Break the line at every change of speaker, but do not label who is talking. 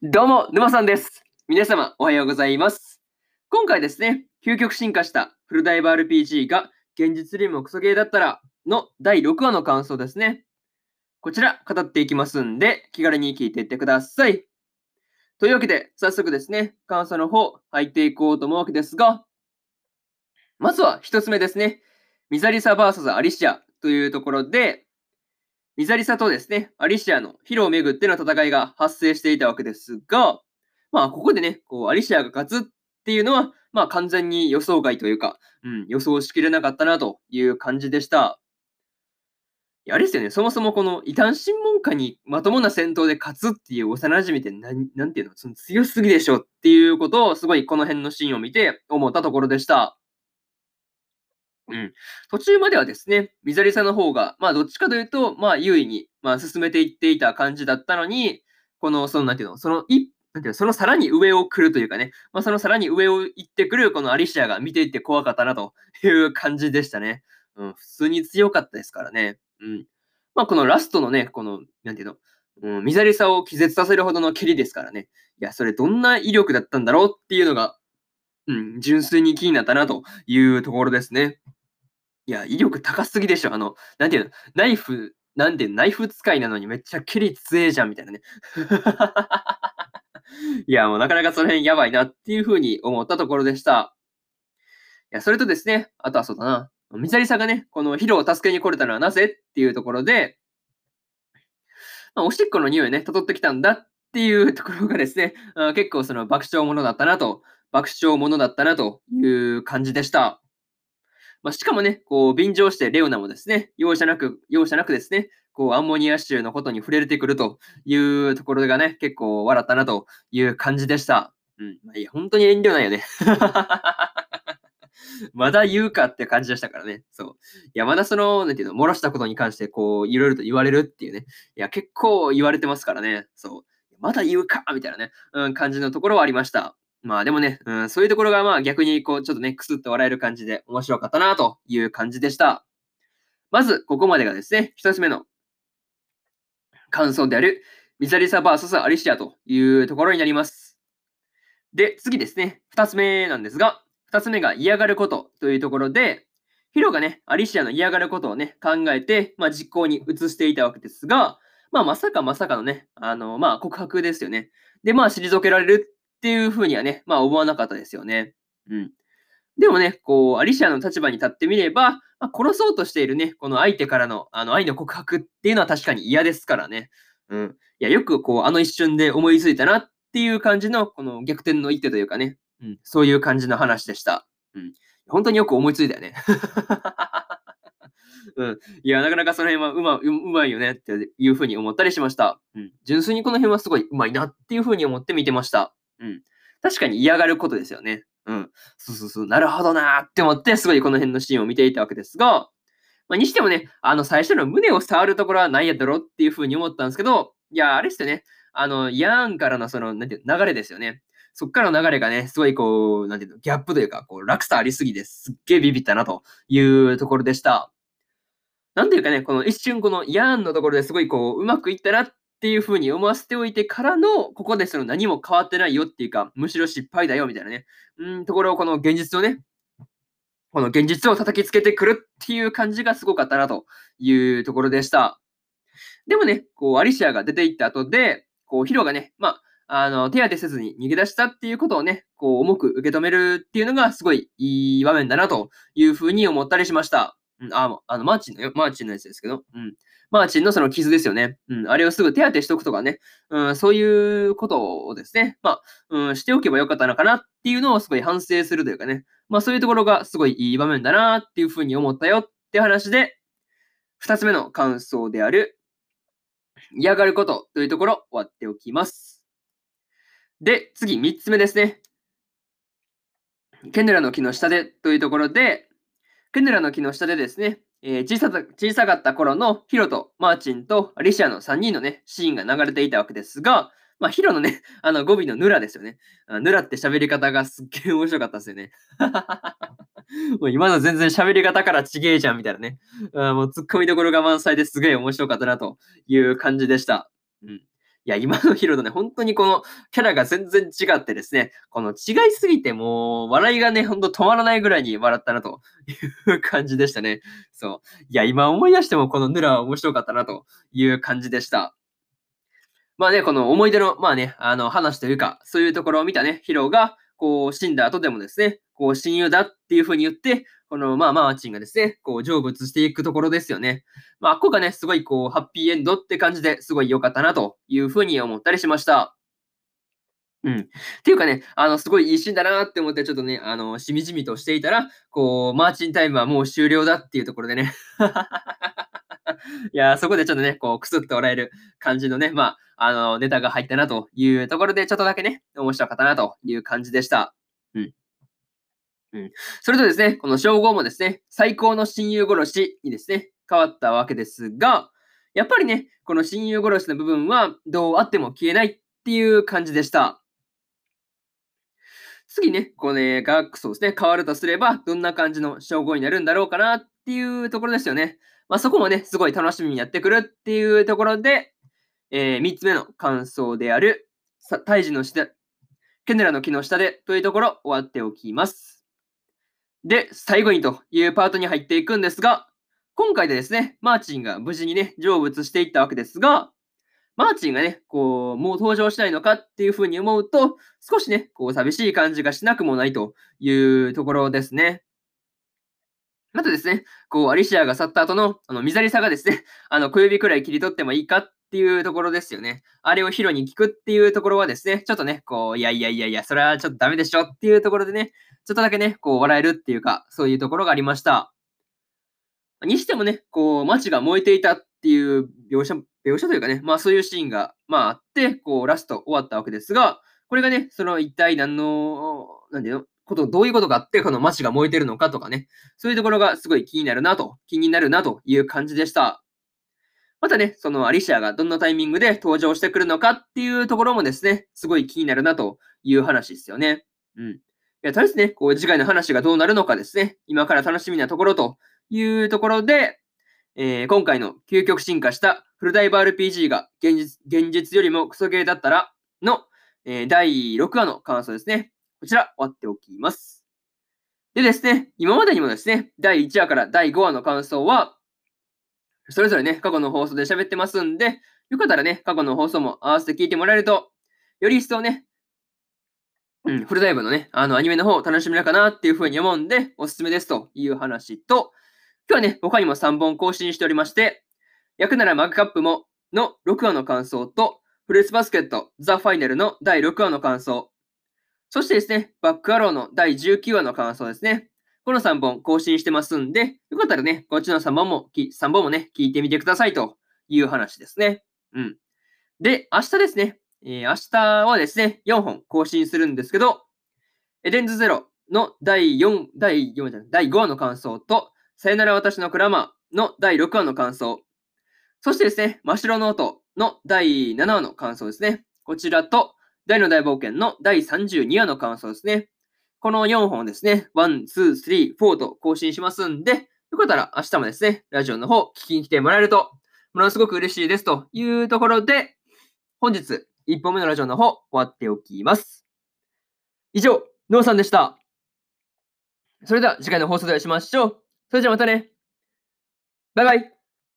どうも、沼さんです。皆様、おはようございます。今回ですね、究極進化したフルダイバー RPG が現実にもクソゲーだったらの第6話の感想ですね。こちら、語っていきますんで、気軽に聞いていってください。というわけで、早速ですね、感想の方、入っていこうと思うわけですが、まずは一つ目ですね、ミザリサ VS アリシアというところで、ミザリサとですね、アリシアのヒロをめぐっての戦いが発生していたわけですが、まあ、ここでね、こう、アリシアが勝つっていうのは、まあ、完全に予想外というか、うん、予想しきれなかったなという感じでした。いや、あれですよね、そもそもこの異端審問家にまともな戦闘で勝つっていう幼馴染って何、なんていうの、その強すぎでしょっていうことを、すごいこの辺のシーンを見て思ったところでした。うん。途中まではですね、ミザリサの方が、まあどっちかというと、まあ優位に、まあ進めていっていた感じだったのに、この、その、なんていうの、その、い、なんていうの、そのさらに上を来るというかね、まあそのさらに上を行ってくる、このアリシアが見ていて怖かったなという感じでしたね。うん、普通に強かったですからね。うん。まあこのラストのね、この、なんていうの、うん、ミザリサを気絶させるほどの蹴りですからね。いや、それどんな威力だったんだろうっていうのが、うん、純粋に気になったなというところですね。いや、威力高すぎでしょ。あの、なんていうの、ナイフ、なんでナイフ使いなのにめっちゃ蹴り強えじゃんみたいなね。いや、もうなかなかその辺やばいなっていうふうに思ったところでした。いや、それとですね、あとはそうだな。ミザリサがね、このヒロを助けに来れたのはなぜっていうところで、まあ、おしっこの匂いね、辿ってきたんだっていうところがですね、あ結構その爆笑ものだったなと、爆笑ものだったなという感じでした。まあ、しかもね、こう、便乗してレオナもですね、容赦なく、容赦なくですね、こう、アンモニア臭のことに触れてくるというところがね、結構笑ったなという感じでした。うん。まあ、いや、本当に遠慮ないよね。まだ言うかって感じでしたからね。そう。いや、まだその、なんていうの、漏らしたことに関して、こう、いろいろと言われるっていうね。いや、結構言われてますからね。そう。まだ言うかみたいなね、うん、感じのところはありました。まあでもね、うん、そういうところがまあ逆にこうちょっとね、くすっと笑える感じで面白かったなという感じでした。まず、ここまでがですね、一つ目の感想である、ミザリサ VS アリシアというところになります。で、次ですね、二つ目なんですが、二つ目が嫌がることというところで、ヒロがね、アリシアの嫌がることをね、考えて、まあ実行に移していたわけですが、まあまさかまさかのね、あの、まあ告白ですよね。で、まあ退けられるっていうふうにはね、まあ思わなかったですよね。うん。でもね、こう、アリシアの立場に立ってみれば、まあ、殺そうとしているね、この相手からのあの愛の告白っていうのは確かに嫌ですからね。うん。いや、よくこう、あの一瞬で思いついたなっていう感じの、この逆転の一手というかね、うん、そういう感じの話でした。うん。本当によく思いついたよね。うん。いや、なかなかその辺はうまううまいよねっていうふうに思ったりしました。うん。純粋にこの辺はすごいうまいなっていうふうに思って見てました。うん。確かに嫌がることですよね。うん。そうそうそう。なるほどなって思って、すごいこの辺のシーンを見ていたわけですが、まあ、にしてもね、あの、最初の胸を触るところはないやだろっていうふうに思ったんですけど、いや、あれですね。あの、ヤーンからのその、なんていう流れですよね。そっからの流れがね、すごいこう、なんていうの、ギャップというか、こう、落差ありすぎて、すっげえビビったなというところでした。なんていうかね、この一瞬このヤーンのところですごいこう、うまくいったなっっていうふうに思わせておいてからの、ここでその何も変わってないよっていうか、むしろ失敗だよみたいなね、うん、ところをこの現実をね、この現実を叩きつけてくるっていう感じがすごかったなというところでした。でもね、こう、アリシアが出て行った後で、こう、ヒロがね、まあ、あの、手当てせずに逃げ出したっていうことをね、こう、重く受け止めるっていうのがすごいいい場面だなというふうに思ったりしました。うん、あ、あの、マーチンのよ、マーチンのやつですけど、うん。マーチンのその傷ですよね。うん。あれをすぐ手当てしておくとかね。うん、そういうことをですね。まあ、うん、しておけばよかったのかなっていうのをすごい反省するというかね。まあ、そういうところがすごいいい場面だなっていうふうに思ったよって話で、二つ目の感想である、嫌がることというところ終わっておきます。で、次、三つ目ですね。ケネラの木の下でというところで、ケネラの木の下でですね、えー小さ小さかった頃のヒロとマーチンとアリシアの3人のね、シーンが流れていたわけですが、まあ、ヒロのね、あの語尾のヌラですよね。ヌラって喋り方がすっげえ面白かったですよね。もう今の全然喋り方からちげえじゃんみたいなね。あもう突っ込みどころが満載ですげえ面白かったなという感じでした。うん。いや、今のヒロとね、本当にこのキャラが全然違ってですね、この違いすぎてもう、笑いがね、ほんと止まらないぐらいに笑ったなという感じでしたね。そう。いや、今思い出してもこのヌラは面白かったなという感じでした。まあね、この思い出の、まあね、あの話というか、そういうところを見たね、ヒロが、こう、死んだ後でもですね、こう、親友だっていうふうに言って、この、まあ、マーチンがですね、こう、成仏していくところですよね。まあ、ここがね、すごい、こう、ハッピーエンドって感じですごい良かったなというふうに思ったりしました。うん。っていうかね、あの、すごいいいシーンだなって思って、ちょっとね、あの、しみじみとしていたら、こう、マーチンタイムはもう終了だっていうところでね。いや、そこでちょっとね、こう、くすっと笑える感じのね、まあ、あの、ネタが入ったなというところで、ちょっとだけね、面白かったなという感じでした。うん。うん。それとですね、この称号もですね、最高の親友殺しにですね、変わったわけですが、やっぱりね、この親友殺しの部分はどうあっても消えないっていう感じでした。次ね、これがそうですね、変わるとすれば、どんな感じの称号になるんだろうかなっていうところですよね。まあ、そこもね、すごい楽しみにやってくるっていうところで、えー、3つ目の感想である、胎児の下、ケネラの木の下でというところ終わっておきます。で、最後にというパートに入っていくんですが、今回でですね、マーチンが無事にね、成仏していったわけですが、マーチンがね、こう、もう登場しないのかっていうふうに思うと、少しね、こう、寂しい感じがしなくもないというところですね。またですね、こう、アリシアが去った後の、あの、ミザリサがですね、あの、小指くらい切り取ってもいいかっていうところですよね。あれをヒロに聞くっていうところはですね、ちょっとね、こう、いやいやいやいや、それはちょっとダメでしょっていうところでね、ちょっとだけね、こう、笑えるっていうか、そういうところがありました。にしてもね、こう、街が燃えていたっていう描写、描写というかね、まあそういうシーンが、まああって、こう、ラスト終わったわけですが、これがね、その一体何の、なんていうの、こと、どういうことがあって、この街が燃えてるのかとかね、そういうところがすごい気になるなと、気になるなという感じでした。またね、そのアリシアがどんなタイミングで登場してくるのかっていうところもですね、すごい気になるなという話ですよね。うん。いや、とりあえずね、こう次回の話がどうなるのかですね、今から楽しみなところというところで、えー、今回の究極進化したフルダイバー RPG が現実現実よりもクソゲーだったらの、えー、第6話の感想ですね。こちら終わっておきます。でですね、今までにもですね、第1話から第5話の感想は、それぞれね、過去の放送で喋ってますんで、よかったらね、過去の放送も合わせて聞いてもらえると、より一層ね、うん、フルダイブのね、あの、アニメの方を楽しめるかなっていうふうに思うんで、おすすめですという話と、今日はね、他にも3本更新しておりまして、焼くならマグカップもの6話の感想と、フルーツバスケットザ・ファイナルの第6話の感想、そしてですね、バックアローの第19話の感想ですね。この3本更新してますんで、よかったらね、こっちの3本も、3本もね、聞いてみてくださいという話ですね。うん。で、明日ですね、えー、明日はですね、4本更新するんですけど、エデンズゼロの第4、第4じゃない、第5話の感想と、さよなら私のクラマーの第6話の感想、そしてですね、ましろのおとの第7話の感想ですね。こちらと、ダイの大冒険の第32話の感想ですね。この4本ですね、1、2、3、4と更新しますんで、よかったら明日もですね、ラジオの方聞きに来てもらえると、ものすごく嬉しいですというところで、本日1本目のラジオの方終わっておきます。以上、ノーさんでした。それでは次回の放送でお会いしましょう。それじゃあまたね。バイバイ。